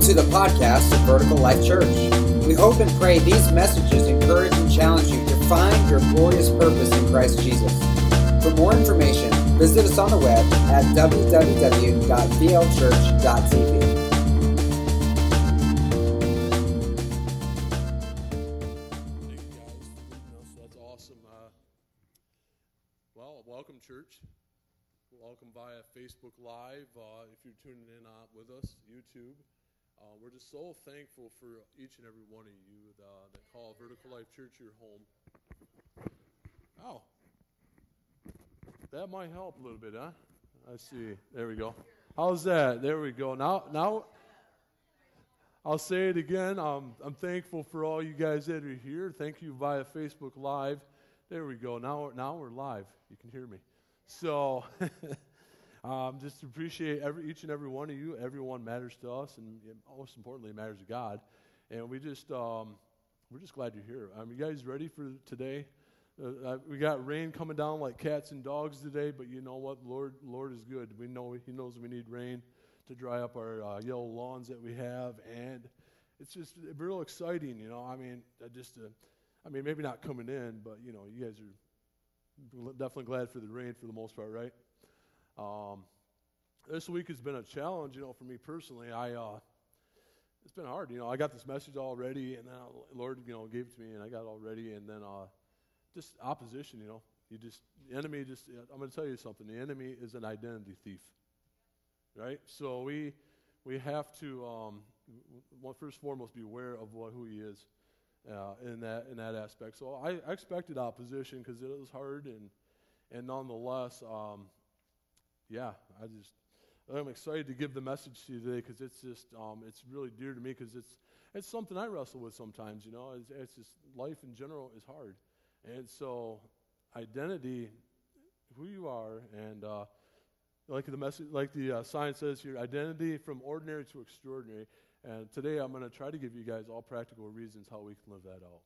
Welcome to the podcast of Vertical Life Church. We hope and pray these messages encourage and challenge you to find your glorious purpose in Christ Jesus. For more information, visit us on the web at www.vlchurch.tv. so thankful for each and every one of you uh, that call Vertical Life Church your home. Oh, that might help a little bit, huh? I see. There we go. How's that? There we go. Now, now. I'll say it again. Um, I'm thankful for all you guys that are here. Thank you via Facebook Live. There we go. Now, now we're live. You can hear me. So, um, just appreciate every each and every one of you. Everyone matters to us, and most importantly, matters to God. And we just um, we're just glad you're here. Um, you guys ready for today? Uh, uh, we got rain coming down like cats and dogs today, but you know what? Lord, Lord is good. We know He knows we need rain to dry up our uh, yellow lawns that we have, and it's just real exciting. You know, I mean, I just, uh, I mean, maybe not coming in, but you know, you guys are definitely glad for the rain for the most part, right? Um, this week has been a challenge, you know, for me personally. I, uh, it's been hard, you know. I got this message already, and then Lord, you know, gave it to me, and I got it all ready, and then uh, just opposition, you know. You just the enemy just. I'm going to tell you something. The enemy is an identity thief, right? So we we have to um, first and foremost be aware of what who he is uh, in that in that aspect. So I, I expected opposition because it was hard, and and nonetheless, um, yeah, I just I'm excited to give the message to you today because it's just um, it's really dear to me because it's it's something I wrestle with sometimes. You know, it's, it's just life in general is hard, and so identity, who you are, and uh, like the message, like the uh, sign says here, identity from ordinary to extraordinary. And today I'm going to try to give you guys all practical reasons how we can live that out.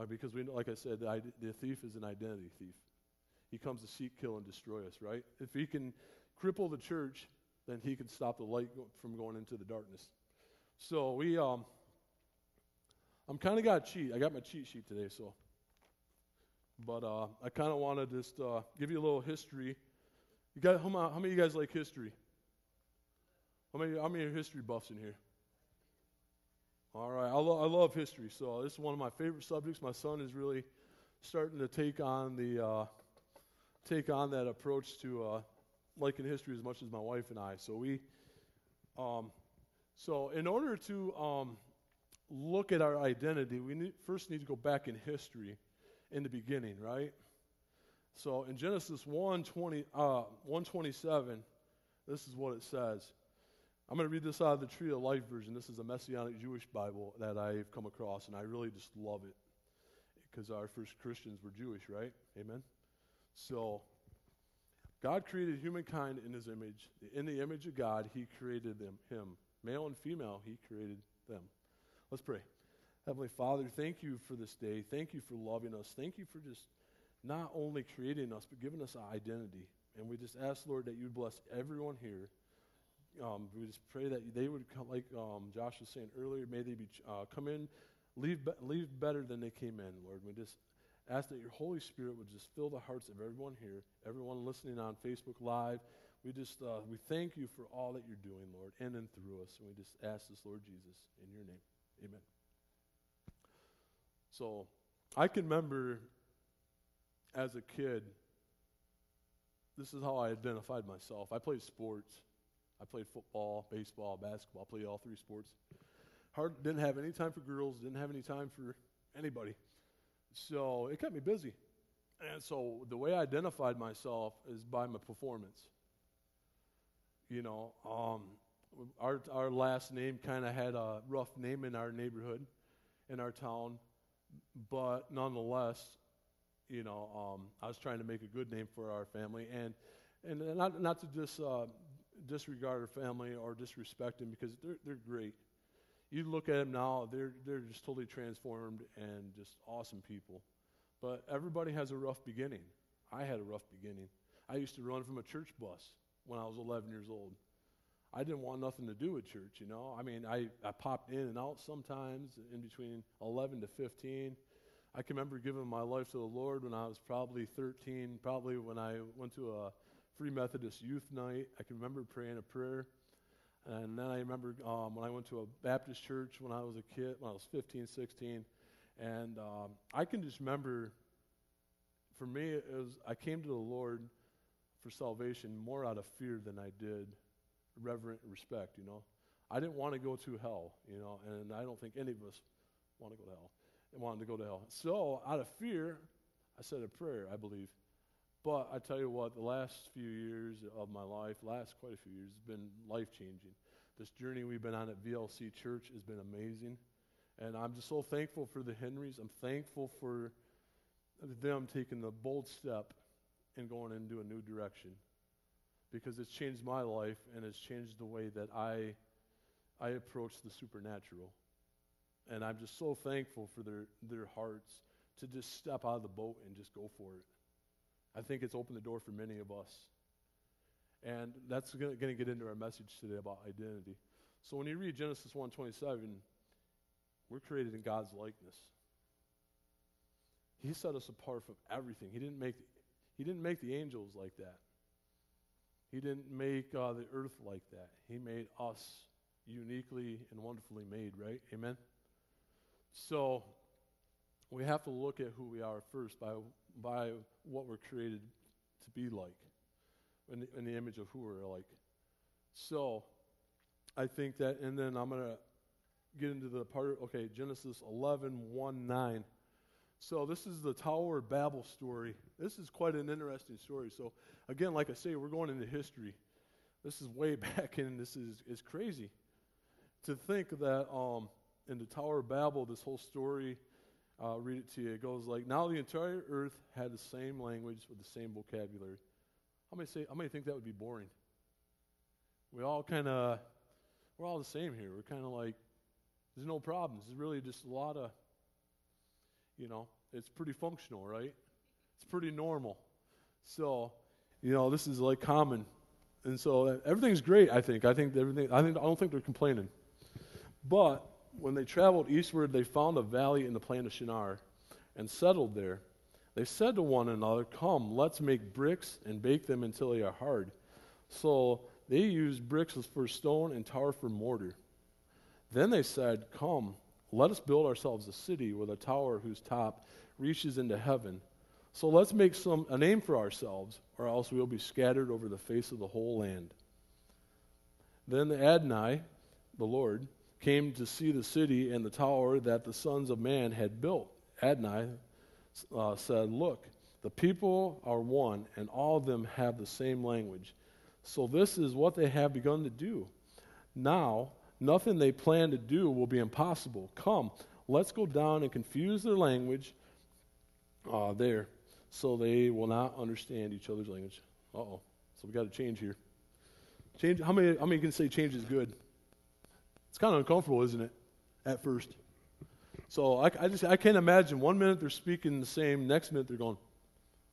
Uh, because we, like I said, the, the thief is an identity thief. He comes to seek, kill, and destroy us, right? If he can cripple the church, then he can stop the light from going into the darkness. So we, um, I'm kind of got a cheat. I got my cheat sheet today, so. But uh, I kind of want to just uh, give you a little history. You got how, how many of you guys like history? How many, how many history buffs in here? All right, I, lo- I love history, so this is one of my favorite subjects. My son is really starting to take on the uh, take on that approach to uh, liking history as much as my wife and I. So we, um, so in order to um, look at our identity, we need, first need to go back in history, in the beginning, right? So in Genesis 1, 20, uh, 127, this is what it says. I'm going to read this out of the Tree of Life version. This is a Messianic Jewish Bible that I've come across, and I really just love it because our first Christians were Jewish, right? Amen. So, God created humankind in His image. In the image of God, He created them, Him, male and female. He created them. Let's pray. Heavenly Father, thank you for this day. Thank you for loving us. Thank you for just not only creating us, but giving us an identity. And we just ask, Lord, that you bless everyone here um, we just pray that they would come, like um, Josh was saying earlier, may they be uh, come in, leave be- leave better than they came in, Lord. We just ask that your Holy Spirit would just fill the hearts of everyone here, everyone listening on Facebook Live. We just uh, we thank you for all that you're doing, Lord, in and through us. And we just ask this, Lord Jesus, in your name, Amen. So, I can remember as a kid. This is how I identified myself. I played sports. I played football, baseball, basketball, played all three sports. Hard, didn't have any time for girls, didn't have any time for anybody. So it kept me busy. And so the way I identified myself is by my performance. You know, um, our, our last name kind of had a rough name in our neighborhood, in our town, but nonetheless, you know, um, I was trying to make a good name for our family, and and not not to just uh, disregard our family or disrespect them because they're, they're great. You look at them now, they're, they're just totally transformed and just awesome people. But everybody has a rough beginning. I had a rough beginning. I used to run from a church bus when I was 11 years old. I didn't want nothing to do with church, you know. I mean, I, I popped in and out sometimes in between 11 to 15. I can remember giving my life to the Lord when I was probably 13, probably when I went to a Free Methodist youth night. I can remember praying a prayer. And then I remember um, when I went to a Baptist church when I was a kid, when I was 15, 16. And um, I can just remember, for me, it was, I came to the Lord for salvation more out of fear than I did reverent respect, you know. I didn't want to go to hell, you know, and I don't think any of us want to go to hell and wanted to go to hell. So, out of fear, I said a prayer, I believe. But I tell you what, the last few years of my life, last quite a few years, has been life changing. This journey we've been on at VLC Church has been amazing. And I'm just so thankful for the Henrys. I'm thankful for them taking the bold step and going into a new direction because it's changed my life and it's changed the way that I, I approach the supernatural. And I'm just so thankful for their, their hearts to just step out of the boat and just go for it. I think it's opened the door for many of us. And that's going to get into our message today about identity. So when you read Genesis 1:27, we're created in God's likeness. He set us apart from everything. He didn't make he didn't make the angels like that. He didn't make uh, the earth like that. He made us uniquely and wonderfully made, right? Amen? So we have to look at who we are first by, by what we're created to be like, in the, in the image of who we're like. So I think that, and then I'm going to get into the part, okay, Genesis 11, 1, 9. So this is the Tower of Babel story. This is quite an interesting story. So again, like I say, we're going into history. This is way back, and this is, is crazy to think that um, in the Tower of Babel, this whole story, I'll read it to you. It goes like, Now the entire earth had the same language with the same vocabulary. How many, say, how many think that would be boring? We all kind of, we're all the same here. We're kind of like, there's no problems. There's really just a lot of you know, it's pretty functional, right? It's pretty normal. So, you know, this is like common. And so everything's great, I think. I think everything I think I don't think they're complaining. But when they traveled eastward, they found a valley in the plain of Shinar and settled there. They said to one another, Come, let's make bricks and bake them until they are hard. So they used bricks for stone and tar for mortar. Then they said, Come, let us build ourselves a city with a tower whose top reaches into heaven. So let's make some, a name for ourselves, or else we will be scattered over the face of the whole land. Then the Adonai, the Lord, came to see the city and the tower that the sons of man had built. Adonai uh, said, Look, the people are one, and all of them have the same language. So this is what they have begun to do. Now, nothing they plan to do will be impossible. Come, let's go down and confuse their language uh, there so they will not understand each other's language. Uh oh. So we got to change here. Change. How many? How many can say change is good? It's kind of uncomfortable, isn't it? At first. So I, I just I can't imagine. One minute they're speaking the same, next minute they're going.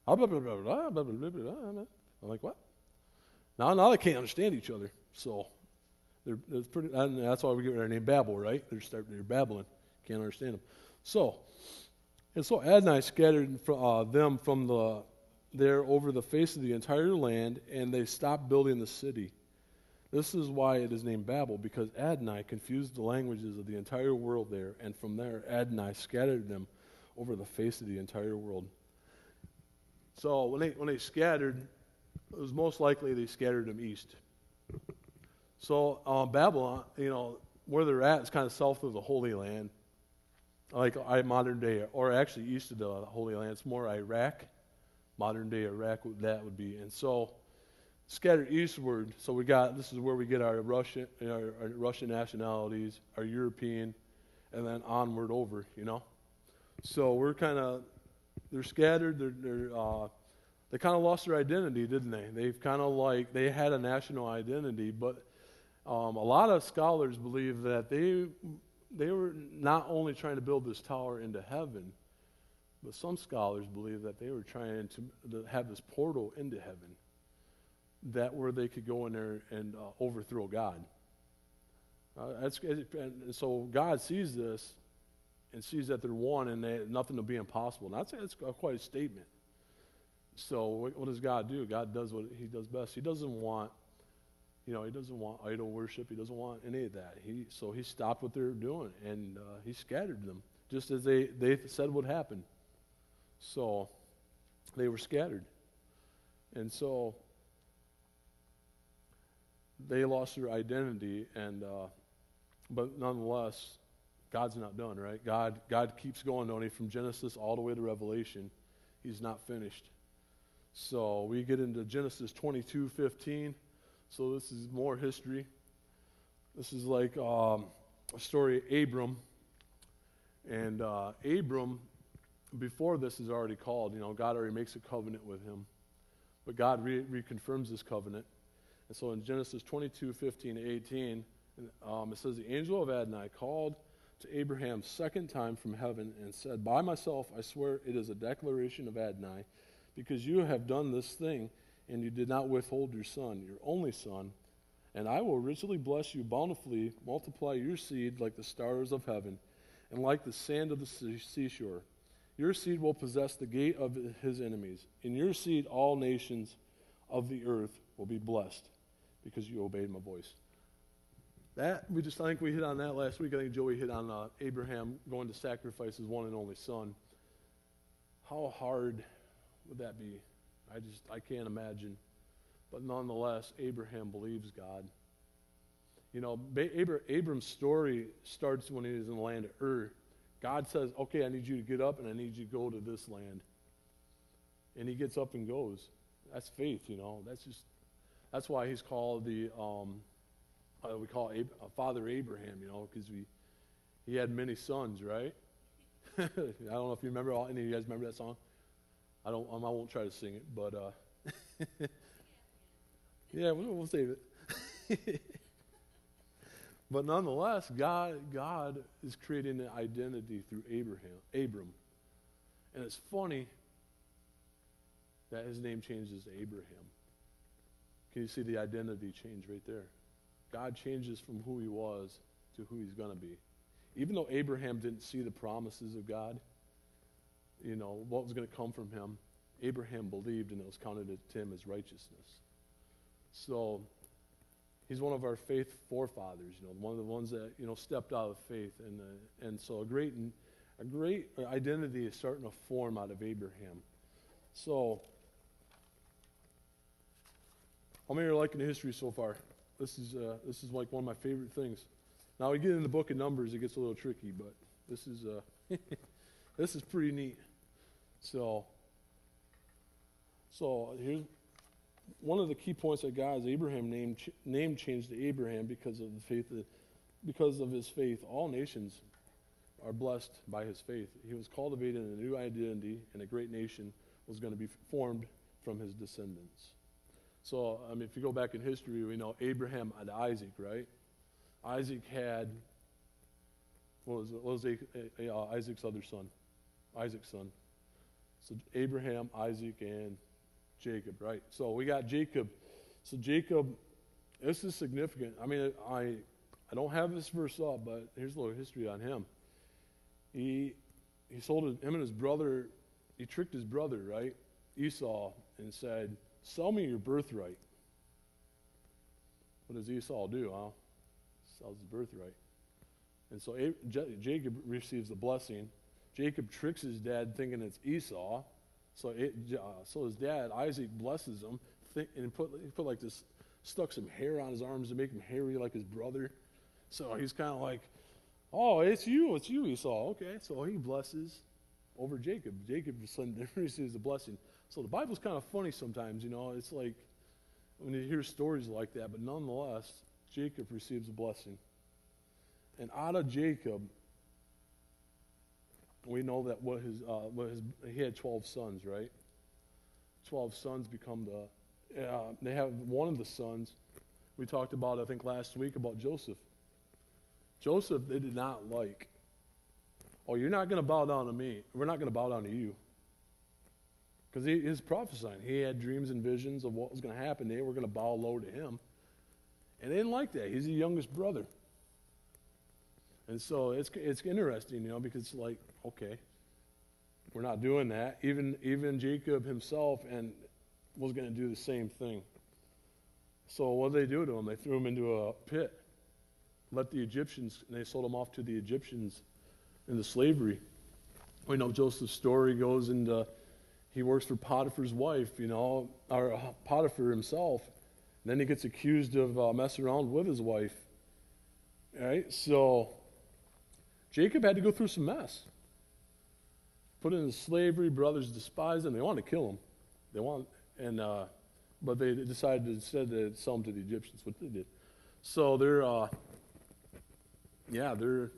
Blah, blah, blah, blah, blah, blah, blah, blah. I'm like, what? Now, now they can't understand each other. So they're, pretty, and that's why we get our name Babel, right? They're starting, they're babbling. Can't understand them. So, and so Adonai scattered uh, them from the there over the face of the entire land, and they stopped building the city. This is why it is named Babel, because Adonai confused the languages of the entire world there, and from there Adonai scattered them over the face of the entire world. So when they when they scattered, it was most likely they scattered them east. So uh, Babylon, you know, where they're at is kind of south of the Holy Land, like modern day, or actually east of the Holy Land. It's more Iraq, modern day Iraq. That would be, and so scattered eastward. So we got this is where we get our Russian, our, our Russian nationalities, our European, and then onward over. You know, so we're kind of they're scattered. They're, they're uh, they kind of lost their identity, didn't they? They've kind of like they had a national identity, but um, a lot of scholars believe that they, they were not only trying to build this tower into heaven, but some scholars believe that they were trying to, to have this portal into heaven. That where they could go in there and uh, overthrow God. Uh, that's and so God sees this and sees that they're one and they, nothing will be impossible. And that's, that's quite a statement. So what, what, does God do? God does what He does best. He doesn't want, you know, He doesn't want idol worship. He doesn't want any of that. He so He stopped what they were doing and uh, He scattered them just as they they said would happen. So they were scattered, and so they lost their identity and. Uh, but nonetheless, God's not done, right? God, God keeps going, he? From Genesis all the way to Revelation. He's not finished. So we get into Genesis 22 15. So this is more history. This is like um, a story of Abram. And uh, Abram, before this is already called, you know, God already makes a covenant with him. But God re- reconfirms this covenant. And so in Genesis 22 15 to 18, um, it says, The angel of Adonai called to Abraham second time from heaven and said, By myself I swear it is a declaration of Adonai, because you have done this thing, and you did not withhold your son, your only son. And I will richly bless you bountifully, multiply your seed like the stars of heaven, and like the sand of the seashore. Your seed will possess the gate of his enemies. In your seed, all nations of the earth will be blessed, because you obeyed my voice. That we just I think we hit on that last week. I think Joey hit on uh, Abraham going to sacrifice his one and only son. How hard would that be? I just I can't imagine. But nonetheless, Abraham believes God. You know, Abra- Abram's story starts when he was in the land of Ur. God says, "Okay, I need you to get up and I need you to go to this land." And he gets up and goes. That's faith, you know. That's just that's why he's called the um, uh, we call Ab- uh, Father Abraham, you know, because he had many sons, right? I don't know if you remember. All, any of you guys remember that song? I don't. Um, I won't try to sing it, but uh, yeah, we'll, we'll save it. but nonetheless, God God is creating an identity through Abraham, Abram, and it's funny that his name changes to Abraham. Can you see the identity change right there? God changes from who he was to who he's going to be. Even though Abraham didn't see the promises of God, you know, what was going to come from him, Abraham believed and it was counted to him as righteousness. So he's one of our faith forefathers, you know, one of the ones that, you know, stepped out of faith. And, uh, and so a great, a great identity is starting to form out of Abraham. So, how many are liking the history so far? This is, uh, this is like one of my favorite things. Now we get in the book of Numbers, it gets a little tricky, but this is, uh, this is pretty neat. So, so here's one of the key points that God is Abraham name, name changed to Abraham because of the faith that, because of his faith. All nations are blessed by his faith. He was cultivated in a new identity, and a great nation was going to be formed from his descendants. So, I mean, if you go back in history, we know Abraham and Isaac, right? Isaac had, what was, what was uh, Isaac's other son? Isaac's son. So, Abraham, Isaac, and Jacob, right? So, we got Jacob. So, Jacob, this is significant. I mean, I, I don't have this verse up, but here's a little history on him. He, he sold him and his brother, he tricked his brother, right? Esau, and said, Sell me your birthright. What does Esau do? Huh? Sells his birthright. And so Jacob receives the blessing. Jacob tricks his dad thinking it's Esau. So, it, uh, so his dad, Isaac, blesses him think, and put, put like this, stuck some hair on his arms to make him hairy like his brother. So he's kind of like, oh, it's you, it's you, Esau. Okay, so he blesses over Jacob. Jacob receives the blessing. So the Bible's kind of funny sometimes, you know. It's like when you hear stories like that, but nonetheless, Jacob receives a blessing. And out of Jacob, we know that what his, uh, what his he had 12 sons, right? 12 sons become the, uh, they have one of the sons. We talked about, I think, last week about Joseph. Joseph, they did not like. Oh, you're not going to bow down to me. We're not going to bow down to you. Because he is prophesying. He had dreams and visions of what was going to happen. They were going to bow low to him. And they didn't like that. He's the youngest brother. And so it's, it's interesting, you know, because it's like, okay, we're not doing that. Even, even Jacob himself and was going to do the same thing. So what did they do to him? They threw him into a pit, let the Egyptians, and they sold him off to the Egyptians into slavery. We know Joseph's story goes into he works for Potiphar's wife, you know, or Potiphar himself. And then he gets accused of uh, messing around with his wife. All right? So Jacob had to go through some mess. Put into slavery, brothers despised him. They want to kill him. They want, and uh, but they decided instead to sell him to the Egyptians, what they did. So they're, uh, yeah, they're.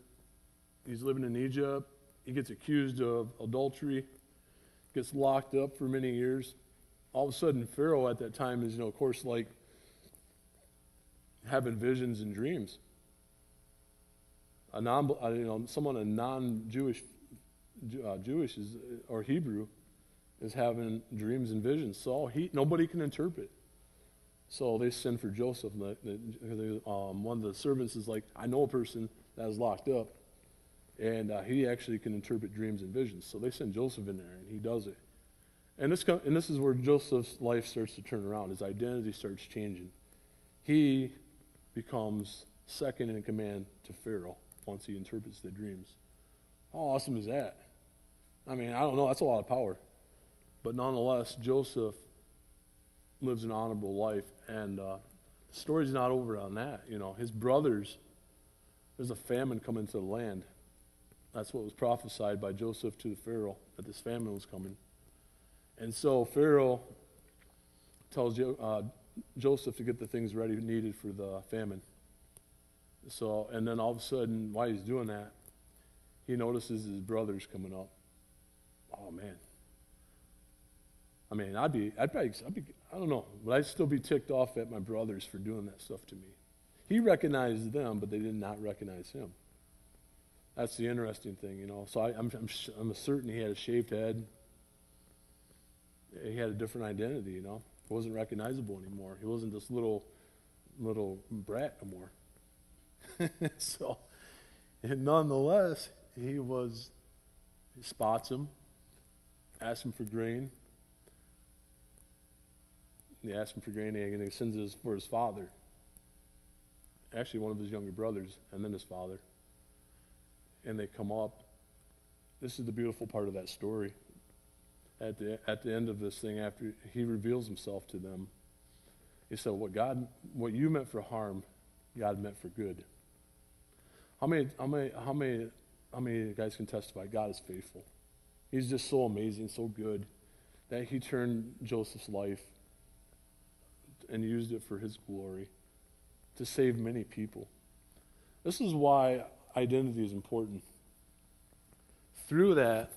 He's living in Egypt. He gets accused of adultery, gets locked up for many years. All of a sudden, Pharaoh at that time is, you know, of course, like having visions and dreams. A non, uh, you know, someone a non-Jewish, uh, Jewish is, or Hebrew, is having dreams and visions. So he, nobody can interpret. So they send for Joseph. Um, one of the servants is like, I know a person that is locked up, and uh, he actually can interpret dreams and visions. So they send Joseph in there, and he does it. And this, and this is where Joseph's life starts to turn around. His identity starts changing. He becomes second in command to Pharaoh once he interprets the dreams. How awesome is that? I mean, I don't know. That's a lot of power. But nonetheless, Joseph lives an honorable life. And uh, the story's not over on that. You know, his brothers, there's a famine coming to the land. That's what was prophesied by Joseph to the Pharaoh, that this famine was coming. And so Pharaoh tells uh, Joseph to get the things ready needed for the famine. So, and then all of a sudden, while he's doing that, he notices his brothers coming up. Oh man. I mean, I'd be, I'd probably, I'd be, I don't know, but I'd still be ticked off at my brothers for doing that stuff to me. He recognized them, but they did not recognize him. That's the interesting thing, you know. So I, am I'm, I'm, I'm certain he had a shaved head. He had a different identity, you know. He wasn't recognizable anymore. He wasn't this little, little brat anymore. so, and nonetheless, he was, he spots him, asks him for grain. He asks him for grain, and he sends it for his father. Actually, one of his younger brothers, and then his father. And they come up. This is the beautiful part of that story. At the, at the end of this thing, after he reveals himself to them, he said, What God, what you meant for harm, God meant for good. How many, how many, how many, how many guys can testify? God is faithful. He's just so amazing, so good, that he turned Joseph's life and used it for his glory to save many people. This is why identity is important. Through that,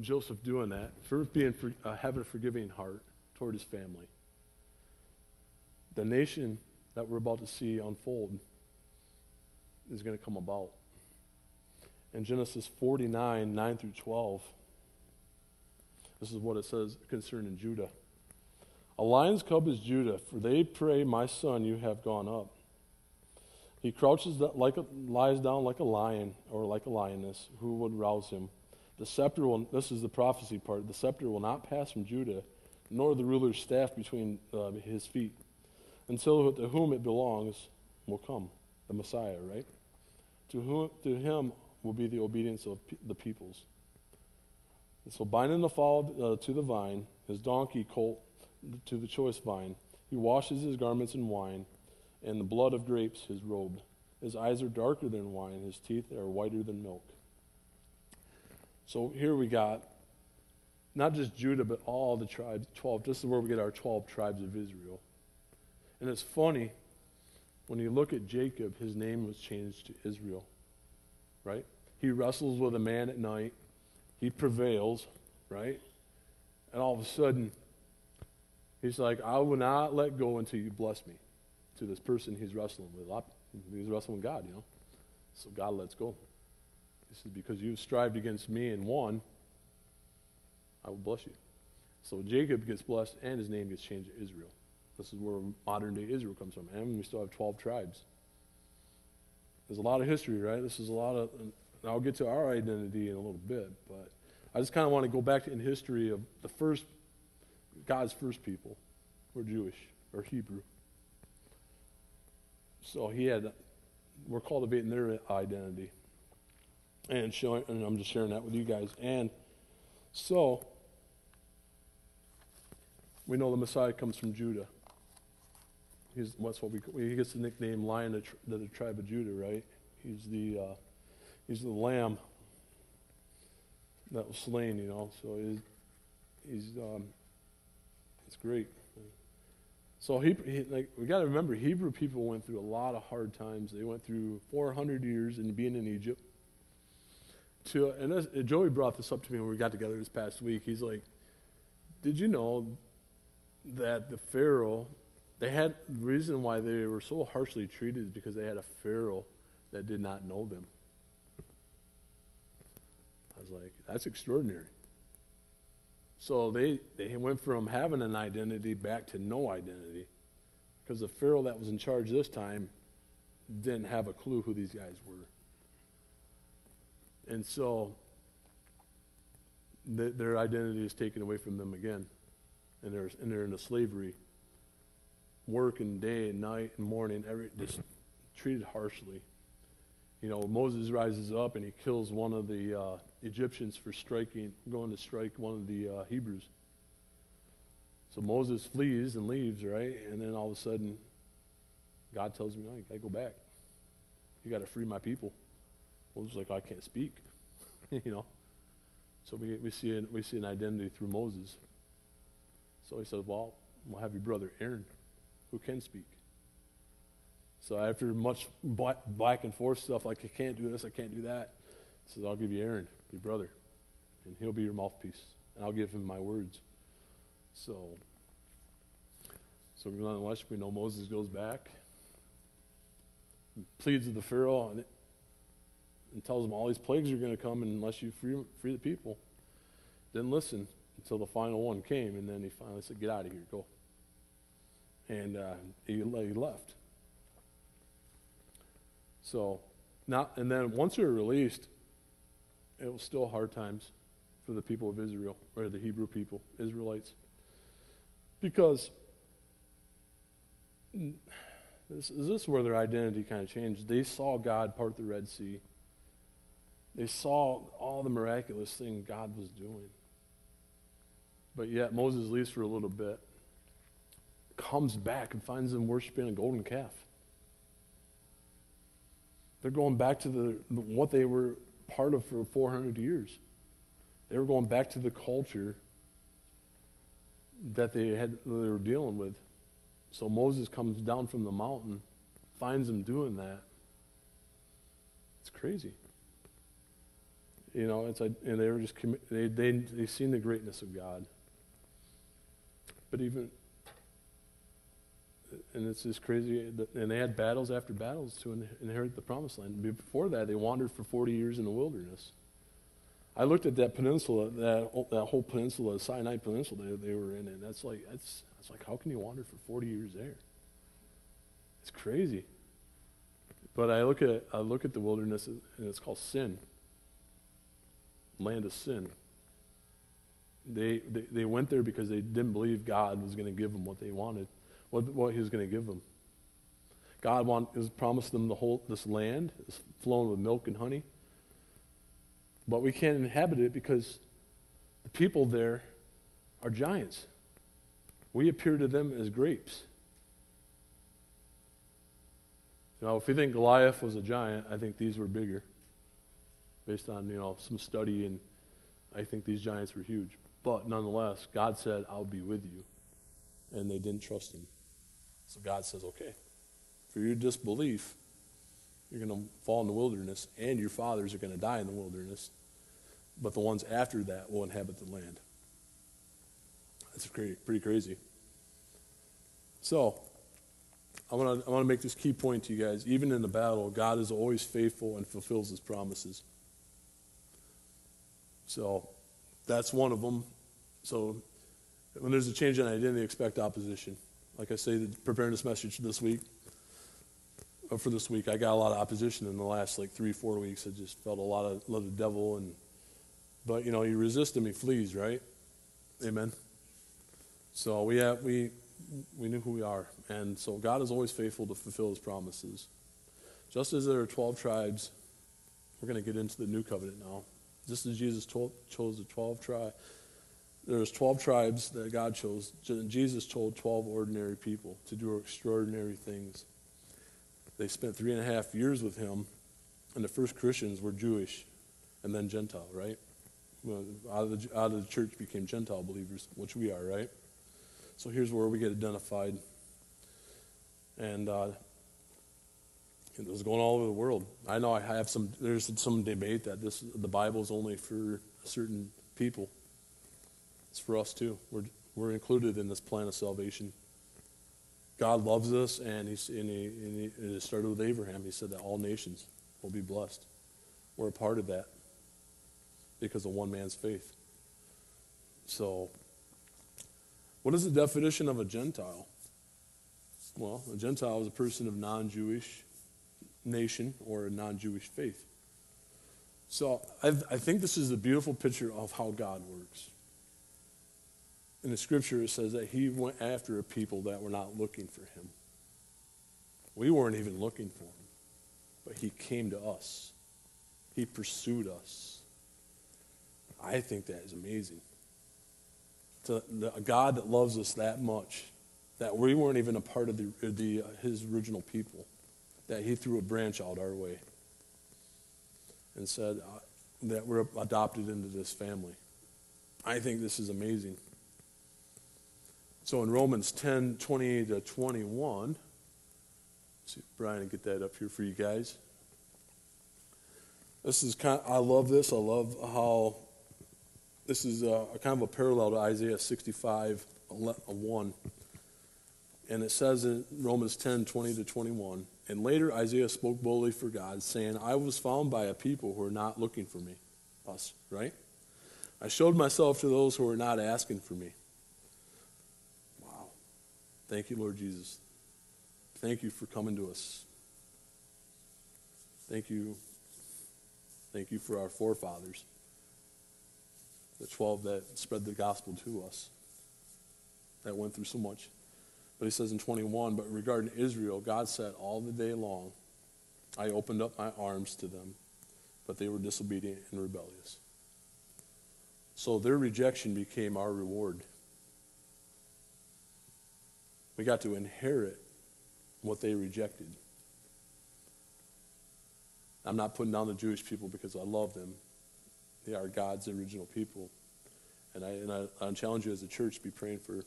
Joseph doing that, for being for, uh, having a forgiving heart toward his family, the nation that we're about to see unfold is going to come about. In Genesis 49, 9 through 12, this is what it says concerning Judah. A lion's cub is Judah, for they pray, My son, you have gone up. He crouches like a, lies down like a lion or like a lioness. Who would rouse him? The scepter will, this is the prophecy part, the scepter will not pass from Judah, nor the ruler's staff between uh, his feet, until to whom it belongs will come the Messiah, right? To, whom, to him will be the obedience of the peoples. And so binding the fall uh, to the vine, his donkey colt to the choice vine. He washes his garments in wine, and the blood of grapes his robe. His eyes are darker than wine, his teeth are whiter than milk. So here we got not just Judah, but all the tribes, 12. This is where we get our 12 tribes of Israel. And it's funny when you look at Jacob, his name was changed to Israel, right? He wrestles with a man at night, he prevails, right? And all of a sudden, he's like, I will not let go until you bless me to this person he's wrestling with. He's wrestling with God, you know. So God lets go. This is because you've strived against me and won, I will bless you. So Jacob gets blessed and his name gets changed to Israel. This is where modern day Israel comes from. And we still have 12 tribes. There's a lot of history, right? This is a lot of, I'll get to our identity in a little bit, but I just kind of want to go back in history of the first, God's first people were Jewish or Hebrew. So he had, we're cultivating their identity and showing, and I'm just sharing that with you guys. And so, we know the Messiah comes from Judah. He's, what we, he gets the nickname Lion of the, the tribe of Judah, right? He's the, uh, he's the lamb that was slain, you know. So he's, he's um, it's great. So he, he like we got to remember, Hebrew people went through a lot of hard times. They went through 400 years in being in Egypt. To and this, Joey brought this up to me when we got together this past week. He's like, "Did you know that the Pharaoh, they had the reason why they were so harshly treated is because they had a Pharaoh that did not know them." I was like, "That's extraordinary." So they, they went from having an identity back to no identity because the Pharaoh that was in charge this time didn't have a clue who these guys were. And so the, their identity is taken away from them again. And they're, and they're in a slavery, working day and night and morning, every, just treated harshly you know, Moses rises up and he kills one of the uh, Egyptians for striking, going to strike one of the uh, Hebrews. So Moses flees and leaves, right? And then all of a sudden, God tells me, you got to go back. You got to free my people. Moses like, I can't speak, you know. So we, we, see an, we see an identity through Moses. So he says, well, we'll have your brother Aaron, who can speak. So after much back and forth stuff, like I can't do this, I can't do that, he says, I'll give you Aaron, your brother, and he'll be your mouthpiece, and I'll give him my words. So, so nonetheless, we know Moses goes back, pleads with the Pharaoh, and, and tells him all these plagues are going to come unless you free, free the people. Didn't listen until the final one came, and then he finally said, Get out of here, go. And uh, he, he left. So, not, and then once they were released, it was still hard times for the people of Israel, or the Hebrew people, Israelites. Because this, this is where their identity kind of changed. They saw God part the Red Sea. They saw all the miraculous thing God was doing. But yet Moses leaves for a little bit, comes back and finds them worshiping a golden calf. They're going back to the, what they were part of for 400 years. They were going back to the culture that they had they were dealing with. So Moses comes down from the mountain, finds them doing that. It's crazy. You know, it's like, and they were just they they they seen the greatness of God. But even and it's just crazy. And they had battles after battles to inherit the promised land. Before that, they wandered for 40 years in the wilderness. I looked at that peninsula, that, that whole peninsula, the Sinai Peninsula they, they were in, and that's like, that's, that's like, how can you wander for 40 years there? It's crazy. But I look at, I look at the wilderness, and it's called sin, land of sin. They, they, they went there because they didn't believe God was going to give them what they wanted what, what he was going to give them. God want, has promised them the whole, this land is flowing with milk and honey. But we can't inhabit it because the people there are giants. We appear to them as grapes. Know, if you think Goliath was a giant, I think these were bigger. Based on, you know, some study, and I think these giants were huge. But nonetheless, God said, I'll be with you. And they didn't trust him. So God says, okay, for your disbelief, you're going to fall in the wilderness, and your fathers are going to die in the wilderness, but the ones after that will inhabit the land. That's pretty, crazy. So, I want to I want to make this key point to you guys. Even in the battle, God is always faithful and fulfills His promises. So, that's one of them. So, When there's a change in identity, expect opposition. Like I say, preparing this message this week, or for this week, I got a lot of opposition in the last like three, four weeks. I just felt a lot of, of the devil, and but you know, you resist him, he flees, right? Amen. So we have we we knew who we are, and so God is always faithful to fulfill His promises. Just as there are twelve tribes, we're going to get into the new covenant now. Just as Jesus told, chose the twelve tribes there's 12 tribes that God chose. Jesus told 12 ordinary people to do extraordinary things. They spent three and a half years with him, and the first Christians were Jewish and then Gentile, right? Out, of the, out of the church became Gentile believers, which we are, right? So here's where we get identified. And uh, it was going all over the world. I know I have some, there's some debate that this the Bible is only for certain people. It's for us too. We're, we're included in this plan of salvation. God loves us, and, he's, and, he, and he, it started with Abraham. He said that all nations will be blessed. We're a part of that because of one man's faith. So, what is the definition of a Gentile? Well, a Gentile is a person of non Jewish nation or a non Jewish faith. So, I've, i think this is a beautiful picture of how God works in the scripture, it says that he went after a people that were not looking for him. We weren't even looking for him, but he came to us. He pursued us. I think that is amazing. To a God that loves us that much, that we weren't even a part of the, the, uh, his original people, that he threw a branch out our way and said uh, that we're adopted into this family. I think this is amazing. So in Romans 10 28 to 21, see Brian get that up here for you guys. This is kind of, I love this. I love how this is a, a kind of a parallel to Isaiah 65 uh, 1. And it says in Romans 10 20 to 21, and later Isaiah spoke boldly for God, saying, I was found by a people who are not looking for me. Us, right? I showed myself to those who are not asking for me. Thank you, Lord Jesus. Thank you for coming to us. Thank you. Thank you for our forefathers, the 12 that spread the gospel to us, that went through so much. But he says in 21, but regarding Israel, God said all the day long, I opened up my arms to them, but they were disobedient and rebellious. So their rejection became our reward. We got to inherit what they rejected. I'm not putting down the Jewish people because I love them. They are God's original people. And I, and I, I challenge you as a church be praying for,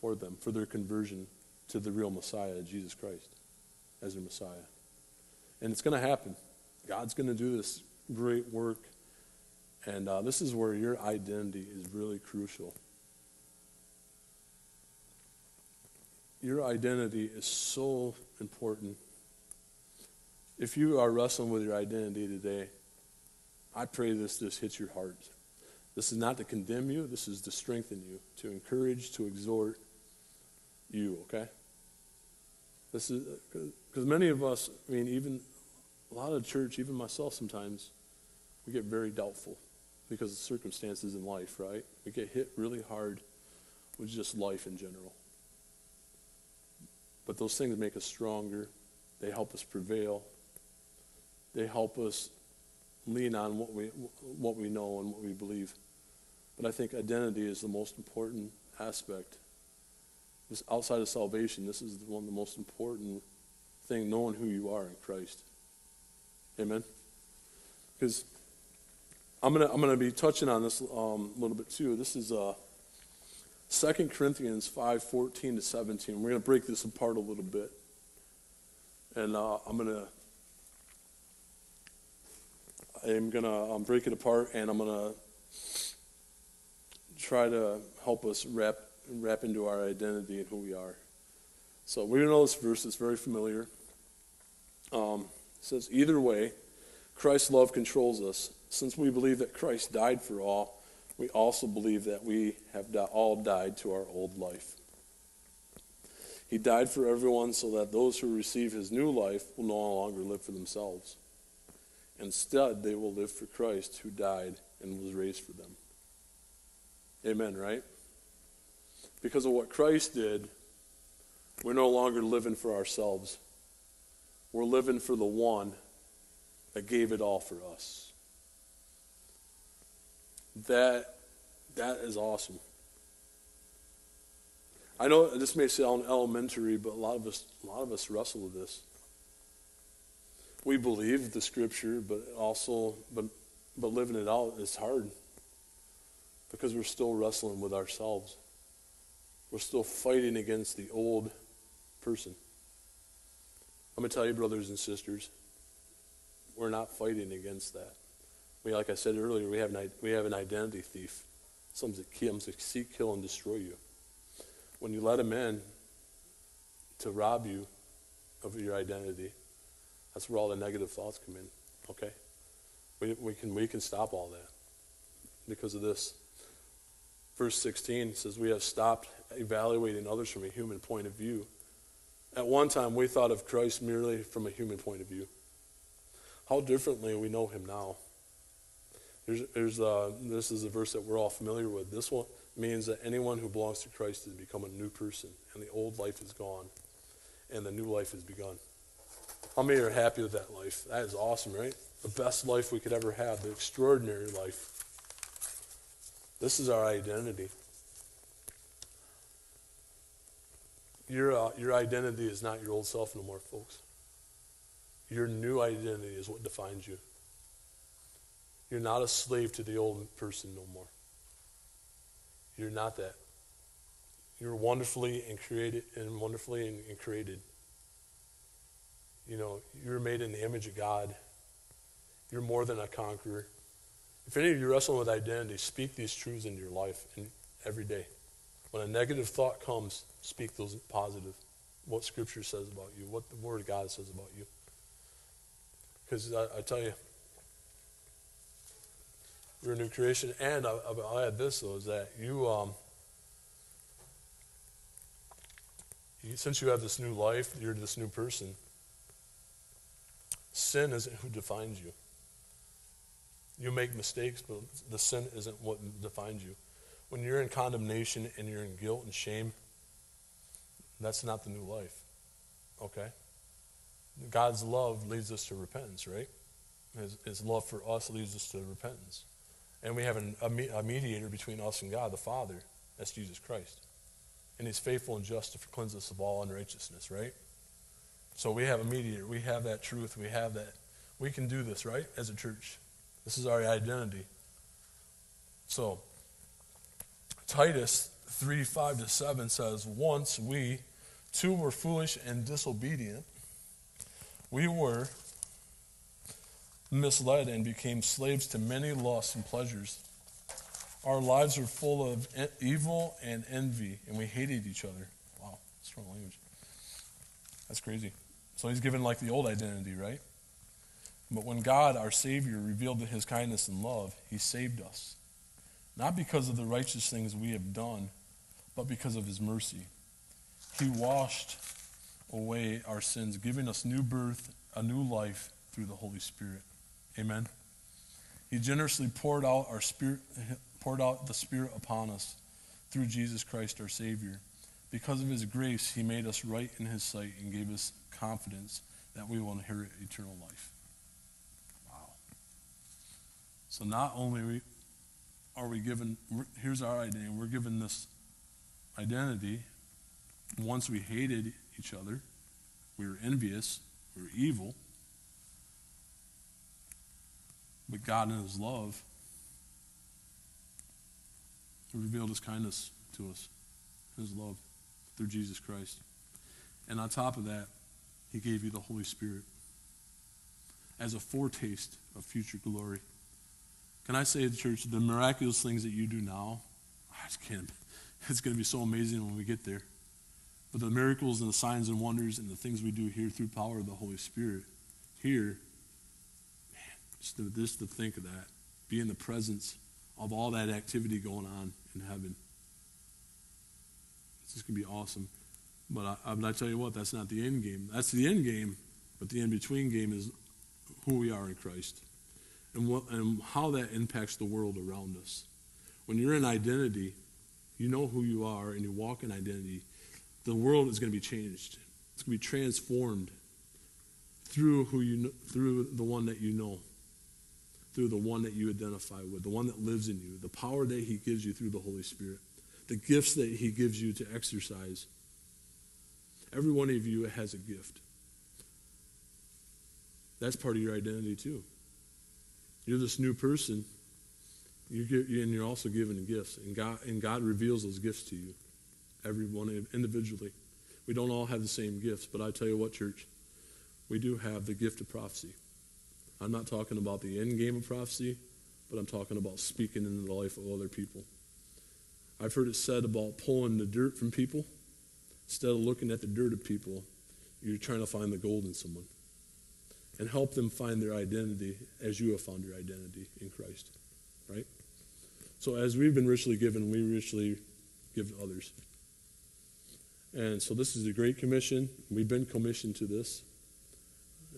for them, for their conversion to the real Messiah, Jesus Christ, as their Messiah. And it's going to happen. God's going to do this great work. And uh, this is where your identity is really crucial. Your identity is so important. If you are wrestling with your identity today, I pray this this hits your heart. This is not to condemn you, this is to strengthen you, to encourage, to exhort you, okay? This is because many of us, I mean, even a lot of church, even myself sometimes, we get very doubtful because of circumstances in life, right? We get hit really hard with just life in general. But those things make us stronger. They help us prevail. They help us lean on what we, what we know and what we believe. But I think identity is the most important aspect. This, outside of salvation, this is one of the most important thing, knowing who you are in Christ. Amen? Because I'm to I'm gonna be touching on this um, a little bit too. This is... Uh, 2 Corinthians 5 14 to 17. We're going to break this apart a little bit. And uh, I'm going to. I'm going to um, break it apart and I'm going to try to help us wrap, wrap into our identity and who we are. So we know this verse, it's very familiar. Um, it says, Either way, Christ's love controls us. Since we believe that Christ died for all, we also believe that we have all died to our old life. He died for everyone so that those who receive his new life will no longer live for themselves. Instead, they will live for Christ who died and was raised for them. Amen, right? Because of what Christ did, we're no longer living for ourselves. We're living for the one that gave it all for us. That that is awesome. I know this may sound elementary, but a lot of us a lot of us wrestle with this. We believe the scripture, but also but but living it out is hard because we're still wrestling with ourselves. We're still fighting against the old person. I'm going to tell you, brothers and sisters, we're not fighting against that. We, like I said earlier, we have an, we have an identity thief. Someone that comes to seek, kill, and destroy you. When you let him in to rob you of your identity, that's where all the negative thoughts come in. Okay? We, we, can, we can stop all that because of this. Verse 16 says, We have stopped evaluating others from a human point of view. At one time, we thought of Christ merely from a human point of view. How differently we know him now. There's, there's, uh, this is a verse that we're all familiar with. This one means that anyone who belongs to Christ has become a new person, and the old life is gone, and the new life has begun. How many are happy with that life? That is awesome, right? The best life we could ever have, the extraordinary life. This is our identity. Your, uh, your identity is not your old self no more, folks. Your new identity is what defines you. You're not a slave to the old person no more. You're not that. You're wonderfully and created and wonderfully and, and created. You know, you're made in the image of God. You're more than a conqueror. If any of you wrestle with identity, speak these truths into your life and every day. When a negative thought comes, speak those positive. What Scripture says about you, what the Word of God says about you. Because I, I, tell you, you're a new creation. And I, will add this, though, is that you, um, you, since you have this new life, you're this new person, sin isn't who defines you. You make mistakes, but the sin isn't what defines you. When you're in condemnation and you're in guilt and shame, that's not the new life. Okay? God's love leads us to repentance, right? His, his love for us leads us to repentance. And we have an, a, mediator between us and God, the Father. That's Jesus Christ. And he's faithful and just to cleanse us of all unrighteousness, right? So we have a mediator. We have that truth. We have that. We can do this, right, as a church. This is our identity. So, Titus 3 5 to 7 says, Once we too were foolish and disobedient. We were misled and became slaves to many lusts and pleasures. Our lives were full of evil and envy, and we hated each other. Wow, strong language. That's crazy. So he's given like the old identity, right? But when God, our Savior, revealed his kindness and love, he saved us not because of the righteous things we have done, but because of his mercy. He washed away our sins, giving us new birth, a new life through the Holy Spirit. Amen. He generously poured out our spirit poured out the spirit upon us through Jesus Christ our savior. Because of his grace, he made us right in his sight and gave us confidence that we will inherit eternal life. Wow. So not only are we given, here's our identity. We're given this identity. Once we hated each other, we were envious, we were evil. But God, in His love, revealed His kindness to us, His love, through Jesus Christ. And on top of that, He gave you the Holy Spirit as a foretaste of future glory. Can I say to the church, the miraculous things that you do now, I just can't. It's going to be so amazing when we get there. But the miracles and the signs and wonders and the things we do here through power of the Holy Spirit, here, just to, just to think of that, be in the presence of all that activity going on in heaven. It's just going to be awesome. But I, I, but I tell you what, that's not the end game. That's the end game, but the in between game is who we are in Christ and, what, and how that impacts the world around us. When you're in identity, you know who you are and you walk in identity, the world is going to be changed. It's going to be transformed through who you know, through the one that you know, through the one that you identify with, the one that lives in you, the power that he gives you through the Holy Spirit, the gifts that he gives you to exercise. Every one of you has a gift. That's part of your identity too. You're this new person, and you're also given gifts, and God, and God reveals those gifts to you, everyone individually. We don't all have the same gifts, but I tell you what, church, we do have the gift of prophecy. I'm not talking about the end game of prophecy, but I'm talking about speaking into the life of other people. I've heard it said about pulling the dirt from people. Instead of looking at the dirt of people, you're trying to find the gold in someone and help them find their identity as you have found your identity in Christ. Right? So, as we've been richly given, we richly give to others. And so, this is a great commission. We've been commissioned to this.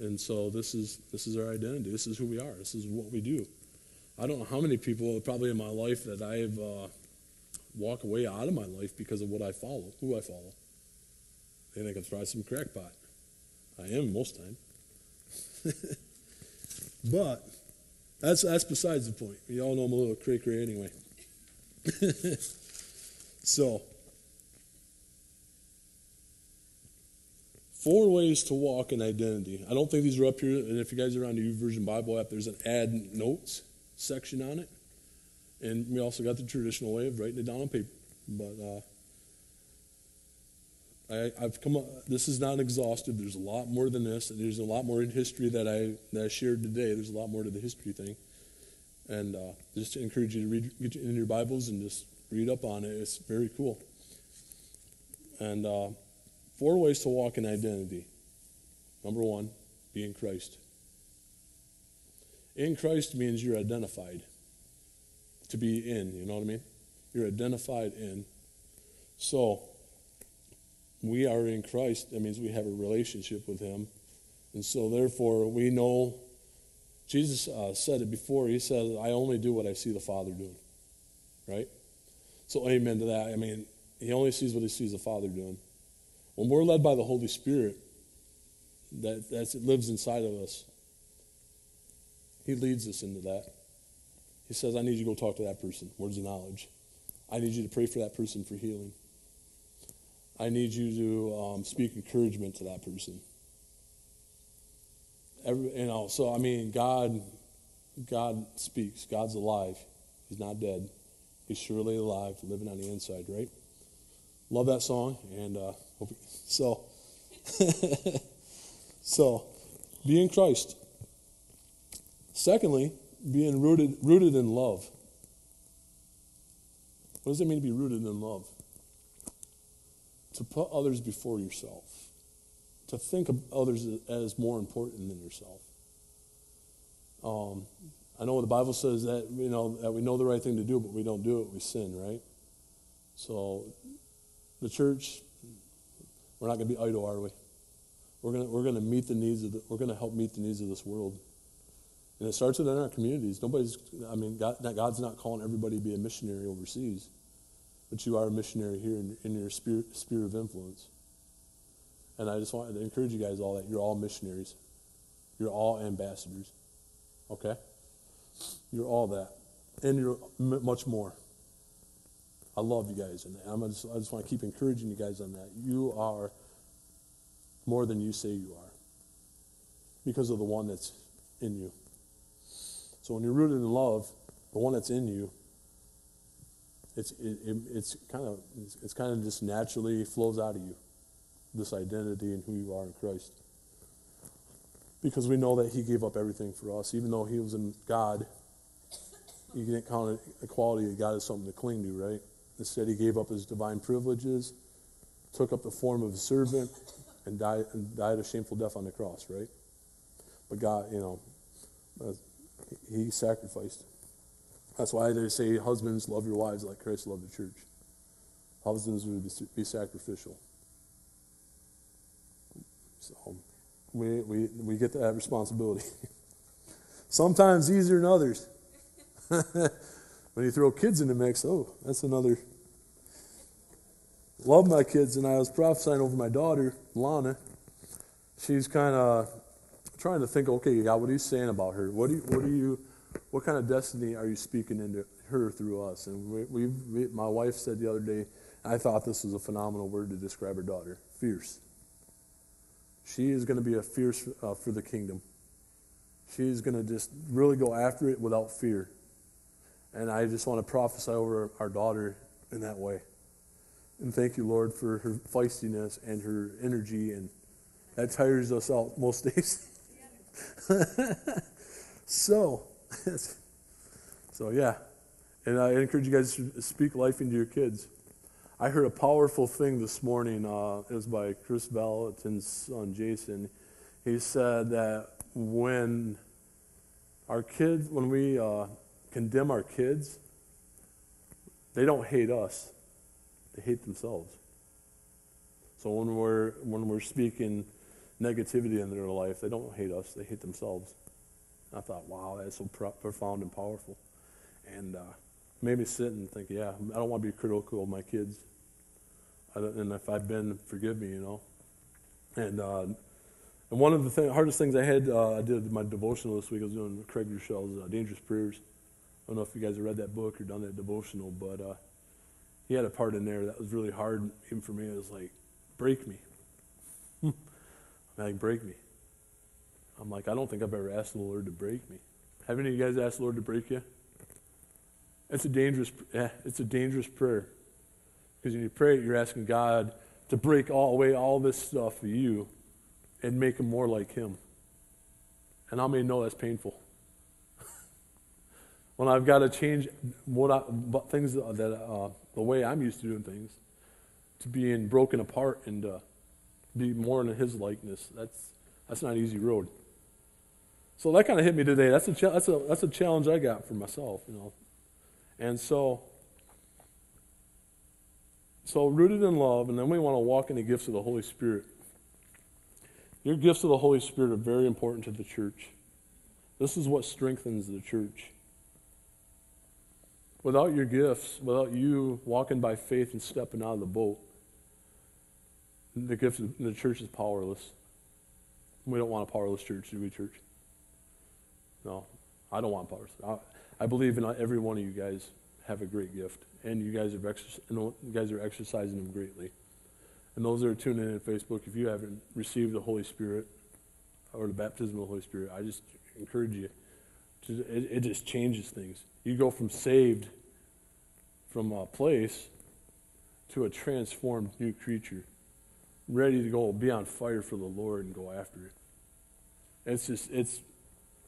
And so this is this is our identity. This is who we are. This is what we do. I don't know how many people probably in my life that I've uh, walk away out of my life because of what I follow, who I follow. They think I'm some crackpot. I am most time. but that's that's besides the point. You all know I'm a little cray cray anyway. so Four ways to walk in identity. I don't think these are up here, and if you guys are on the YouVersion Bible app, there's an add notes section on it. And we also got the traditional way of writing it down on paper. But uh, I, have come up, this is not exhaustive. There's a lot more than this, and there's a lot more in history that I, that I shared today. There's a lot more to the history thing. And uh, just to encourage you to read get in your Bibles and just read up on it. It's very cool. And uh, Four ways to walk in identity. Number one, be in Christ. In Christ means you're identified. To be in, you know what I mean? You're identified in. So, we are in Christ. That means we have a relationship with Him. And so, therefore, we know. Jesus uh, said it before. He said, I only do what I see the Father doing. Right? So, amen to that. I mean, He only sees what He sees the Father doing. When we're led by the Holy Spirit, that that's, it lives inside of us. He leads us into that. He says, I need you to go talk to that person. Words of knowledge. I need you to pray for that person for healing. I need you to um, speak encouragement to that person. Every, you know, so I mean, God, God speaks. God's alive. He's not dead. He's surely alive, living on the inside, right? Love that song, and uh, so, so, be in Christ. Secondly, being rooted, rooted in love. What does it mean to be rooted in love? To put others before yourself. To think of others as more important than yourself. Um, I know the Bible says that you know that we know the right thing to do, but we don't do it. We sin, right? So, the church we're not going to be idle, are we? We're going we're to meet the needs of the, we're going to help meet the needs of this world. And it starts within our communities. Nobody's, I mean, God, God's not calling everybody to be a missionary overseas, but you are a missionary here in, in your sphere, sphere of influence. And I just want to encourage you guys all that you're all missionaries. You're all ambassadors. Okay? You're all that. And you're much more. I love you guys, and I'm just, I just want to keep encouraging you guys on that. You are more than you say you are because of the one that's in you. So when you're rooted in love, the one that's in you, it's, it, it, it's kind of it's, it's kind of just naturally flows out of you, this identity and who you are in Christ. Because we know that He gave up everything for us, even though He was in God. You didn't count equality of God as something to cling to, right? Instead, he gave up his divine privileges, took up the form of a servant, and died, and died a shameful death on the cross, right? But God, you know, uh, he sacrificed. That's why they say, husbands, love your wives like Christ loved the church. Husbands would be sacrificial. So we, we, we get that responsibility. Sometimes easier than others. when you throw kids in the mix, oh, that's another. Love my kids, and I was prophesying over my daughter, Lana. She's kind of trying to think, okay, God, what are you saying about her? What do you, what do you, what kind of destiny are you speaking into her through us? And we, we, we my wife said the other day, I thought this was a phenomenal word to describe her daughter, fierce. She is going to be a fierce uh, for the kingdom. She's going to just really go after it without fear. And I just want to prophesy over our daughter in that way. And thank you, Lord, for her feistiness and her energy. And that tires us out most days. so, so yeah. And I encourage you guys to speak life into your kids. I heard a powerful thing this morning. Uh, it was by Kris Vallotton's son, Jason. He said that when our kids, when we uh, condemn our kids, they don't hate us, they hate themselves. So when we're, when we're speaking negativity in their life, they don't hate us, they hate themselves. And I thought, wow, that's so pro- profound and powerful. And uh, made me sit and think, yeah, I don't want to be critical of my kids and if I've been, forgive me, you know. And uh, and one of the th- hardest things I had, uh, I did my devotional this week. I was doing Craig Groeschel's uh, Dangerous Prayers. I don't know if you guys have read that book or done that devotional, but uh, he had a part in there that was really hard, even for me. It was like, break me. I'm like, break me. I'm like, I don't think I've ever asked the Lord to break me. Have any of you guys asked the Lord to break you? It's a dangerous, yeah, it's a dangerous prayer. Because when you pray, it, you're asking God to break all away all this stuff for you and make him more like him. And I may know that's painful? when I've got to change what I, things that uh, the way I'm used to doing things to being broken apart and uh, be more in His likeness. That's that's not an easy road. So that kind of hit me today. That's a that's a that's a challenge I got for myself, you know. And so so, rooted in love, and then we want to walk in the gifts of the Holy Spirit. Your gifts of the Holy Spirit are very important to the church. This is what strengthens the church. Without your gifts, without you walking by faith and stepping out of the boat, the gift the church is powerless. We don't want a powerless church, do we, church? No, I don't want powerless. I, I believe in uh, every one of you guys have a great gift and you guys, have exer- you guys are exercising them greatly. And those that are tuning in on Facebook, if you haven't received the Holy Spirit or the baptism of the Holy Spirit, I just encourage you. It, it just changes things. You go from saved from a place to a transformed new creature, ready to go be on fire for the Lord and go after it. It's just it's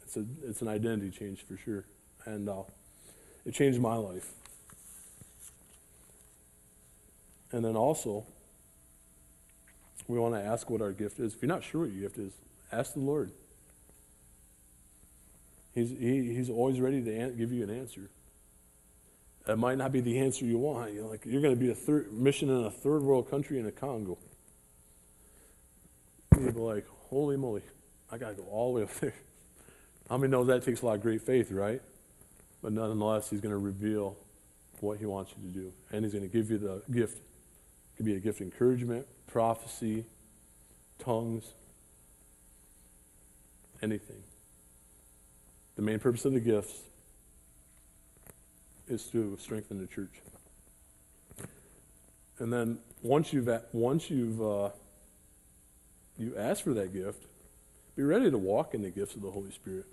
it's a it's an identity change for sure, and uh, it changed my life. And then also, we want to ask what our gift is. If you're not sure what your gift is, ask the Lord. He's, he, he's always ready to an- give you an answer. It might not be the answer you want. You're, like, you're going to be a mission in a third world country in a Congo. You'd be like, holy moly, I got to go all the way up there. How many know that takes a lot of great faith, right? But nonetheless, he's going to reveal what he wants you to do. And he's going to give you the gift could be a gift of encouragement, prophecy, tongues, anything. The main purpose of the gifts is to strengthen the church. And then once you've once you've uh, you ask for that gift, be ready to walk in the gifts of the Holy Spirit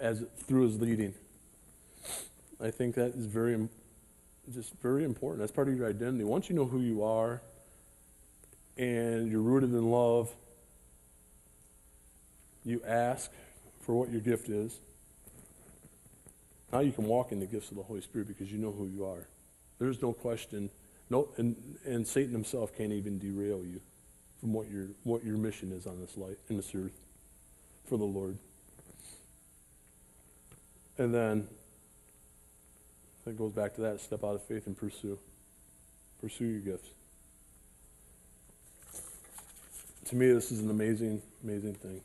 as through His leading. I think that is very just very important. That's part of your identity. Once you know who you are and you're rooted in love, you ask for what your gift is. Now you can walk in the gifts of the Holy Spirit because you know who you are. There's no question. No, and, and Satan himself can't even derail you from what your what your mission is on this life in this earth for the Lord. And then That goes back to that step out of faith and pursue. Pursue your gifts. To me, this is an amazing, amazing thing.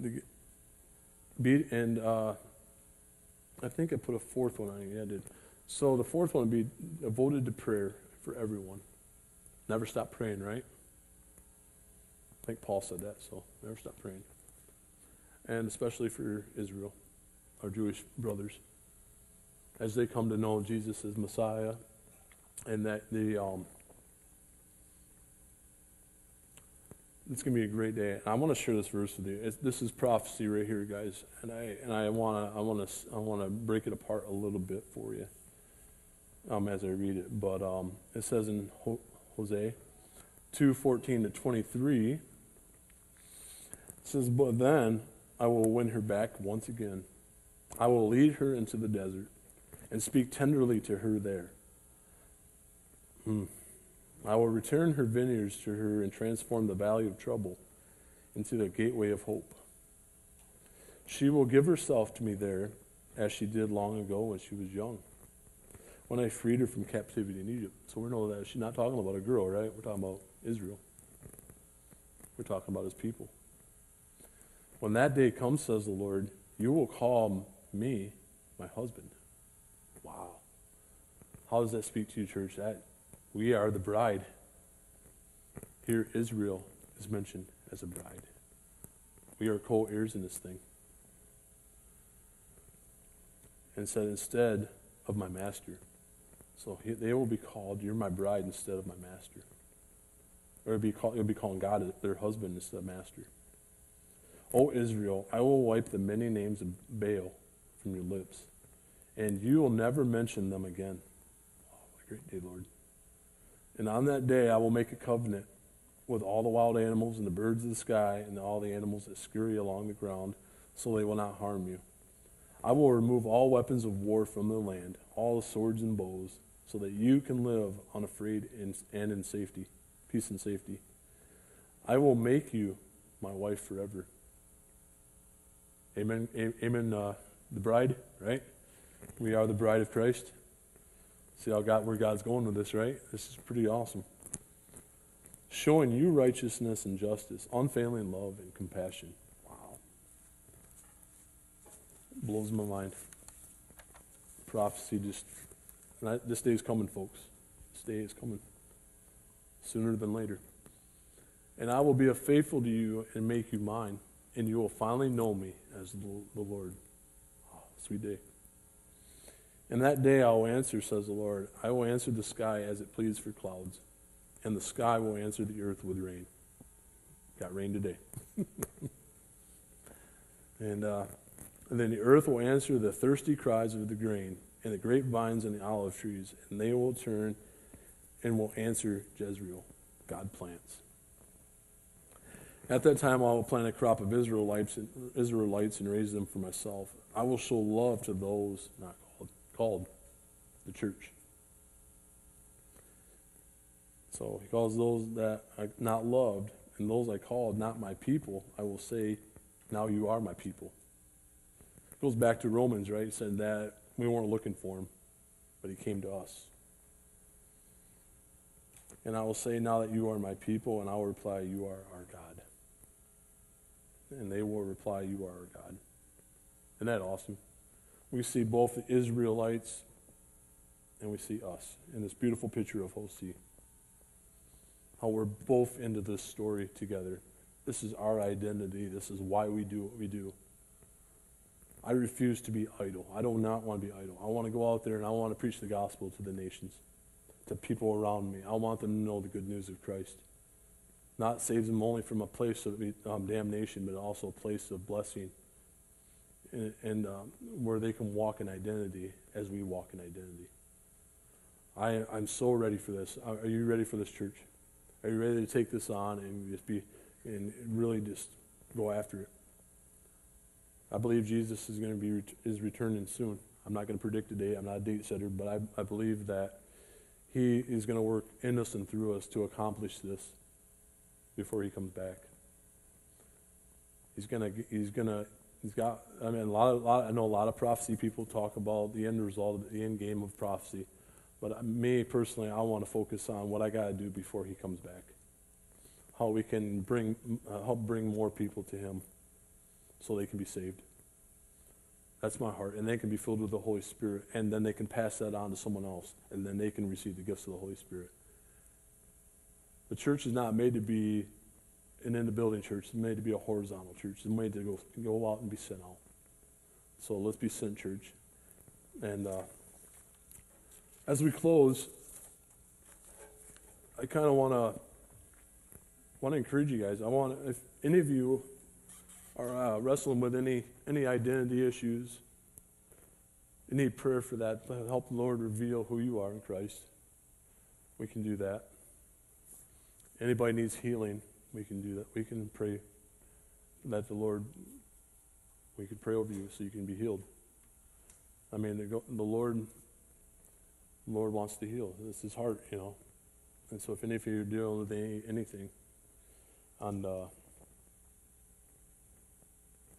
Be, and uh, I think I put a fourth one on it. Yeah, I did. So the fourth one would be devoted to prayer for everyone. Never stop praying, right? I think Paul said that, so never stop praying. And especially for Israel, our Jewish brothers, as they come to know Jesus as Messiah, and that the um, it's going to be a great day. I want to share this verse with you. It's, this is prophecy right here, guys, and I and I want to I want to I want to break it apart a little bit for you um, as I read it. But um, it says in Hosea two fourteen to twenty three. It says, "But then I will win her back once again. I will lead her into the desert and speak tenderly to her there." Hmm. I will return her vineyards to her and transform the valley of trouble into the gateway of hope. She will give herself to me there as she did long ago when she was young, when I freed her from captivity in Egypt. So we know that she's not talking about a girl, right? We're talking about Israel. We're talking about his people. When that day comes, says the Lord, you will call me my husband. Wow. How does that speak to you, church? That we are the bride. Here, Israel is mentioned as a bride. We are co heirs in this thing. And said, instead of my master. So he, they will be called, You're my bride instead of my master. Or it'll be, call, it'll be calling God their husband instead of master. O Israel, I will wipe the many names of Baal from your lips, and you will never mention them again. Oh, a great day, Lord. And on that day I will make a covenant with all the wild animals and the birds of the sky and all the animals that scurry along the ground, so they will not harm you. I will remove all weapons of war from the land, all the swords and bows, so that you can live unafraid and in safety, peace and safety. I will make you my wife forever. Amen. Amen. Uh, the bride, right? We are the bride of Christ. See how God, where God's going with this, right? This is pretty awesome. Showing you righteousness and justice, unfailing love and compassion. Wow. Blows my mind. Prophecy just, I, this day is coming, folks. This day is coming. Sooner than later. And I will be faithful to you and make you mine, and you will finally know me as the, Lord. Oh, sweet day. And that day I will answer, says the Lord. I will answer the sky as it pleads for clouds, and the sky will answer the earth with rain. Got rain today. and, uh, and then the earth will answer the thirsty cries of the grain, and the grapevines and the olive trees, and they will turn and will answer Jezreel. God plants. At that time, I will plant a crop of Israelites and, Israelites and raise them for myself. I will show love to those not called the church. So he calls those that are not loved, and those I called not my people, I will say, now you are my people. It goes back to Romans, right? He said that we weren't looking for him, but he came to us. And I will say, now that you are my people, and I will reply, you are our God. And they will reply, you are our God. Isn't that awesome? We see both the Israelites and we see us in this beautiful picture of Hosea. How we're both into this story together. This is our identity. This is why we do what we do. I refuse to be idle. I do not want to be idle. I want to go out there and I want to preach the gospel to the nations, to people around me. I want them to know the good news of Christ. Not save them only from a place of um, damnation, but also a place of blessing and, and um, where they can walk in identity as we walk in identity. I, I'm so ready for this. Are you ready for this, church? Are you ready to take this on and just be and really just go after it? I believe Jesus is going to be is returning soon. I'm not going to predict a date. I'm not a date setter, but I, I believe that He is going to work in us and through us to accomplish this before He comes back. He's going to He's going to He's got. I mean, a lot, of, lot. I know a lot of prophecy people talk about the end result, the end game of prophecy. But me personally, I want to focus on what I got to do before he comes back. How we can bring, uh, help bring more people to him, so they can be saved. That's my heart, and they can be filled with the Holy Spirit, and then they can pass that on to someone else, and then they can receive the gifts of the Holy Spirit. The church is not made to be an in the building church. Made to be a horizontal church. It's made to go, go out and be sent out. So let's be sent, church. And uh, as we close, I kind of want to want to encourage you guys. I want if any of you are uh, wrestling with any any identity issues, you need prayer for that. Help the Lord reveal who you are in Christ. We can do that. Anybody needs healing, we can do that. We can pray that the Lord, we could pray over you so you can be healed. I mean, the, Lord, the Lord wants to heal. It's His heart, you know. And so, if any of you are dealing with any, anything, and uh,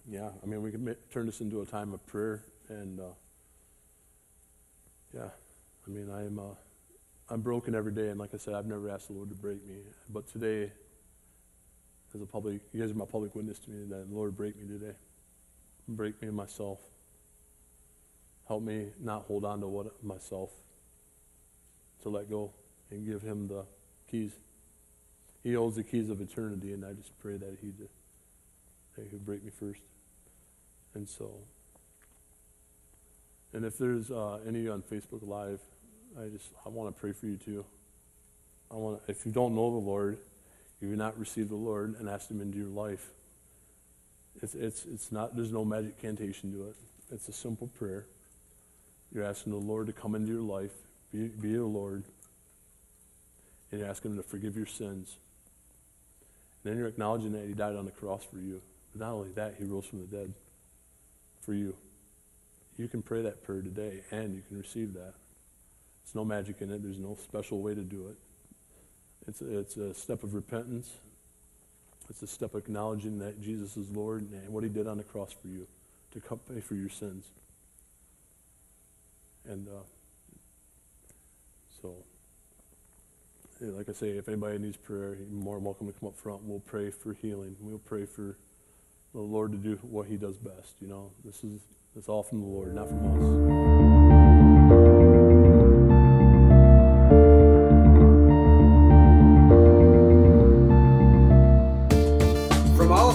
yeah, I mean, we can turn this into a time of prayer, and uh, yeah, I mean, I'm. Uh, I'm broken every day, and like I said, I've never asked the Lord to break me. But today, as a public, you guys are my public witness to me that the Lord break me today. Break me in myself. Help me not hold on to what myself. To let go and give Him the keys. He holds the keys of eternity, and I just pray that He that He would break me first. And so, and if there's uh, any on Facebook Live I just I want to pray for you too. I want if you don't know the Lord, you've not received the Lord and asked Him into your life. It's it's it's not there's no magic cantation to it. It's a simple prayer. You're asking the Lord to come into your life, be, be your Lord, and you're asking Him to forgive your sins. And then you're acknowledging that He died on the cross for you. But not only that, He rose from the dead for you. You can pray that prayer today, and you can receive that. There's no magic in it. There's no special way to do it. It's a, it's a step of repentance. It's a step of acknowledging that Jesus is Lord and what he did on the cross for you to come pay for your sins. And uh, so, like I say, if anybody needs prayer, you're more than welcome to come up front. We'll pray for healing. We'll pray for the Lord to do what he does best. You know, this is it's all from the Lord, not from us.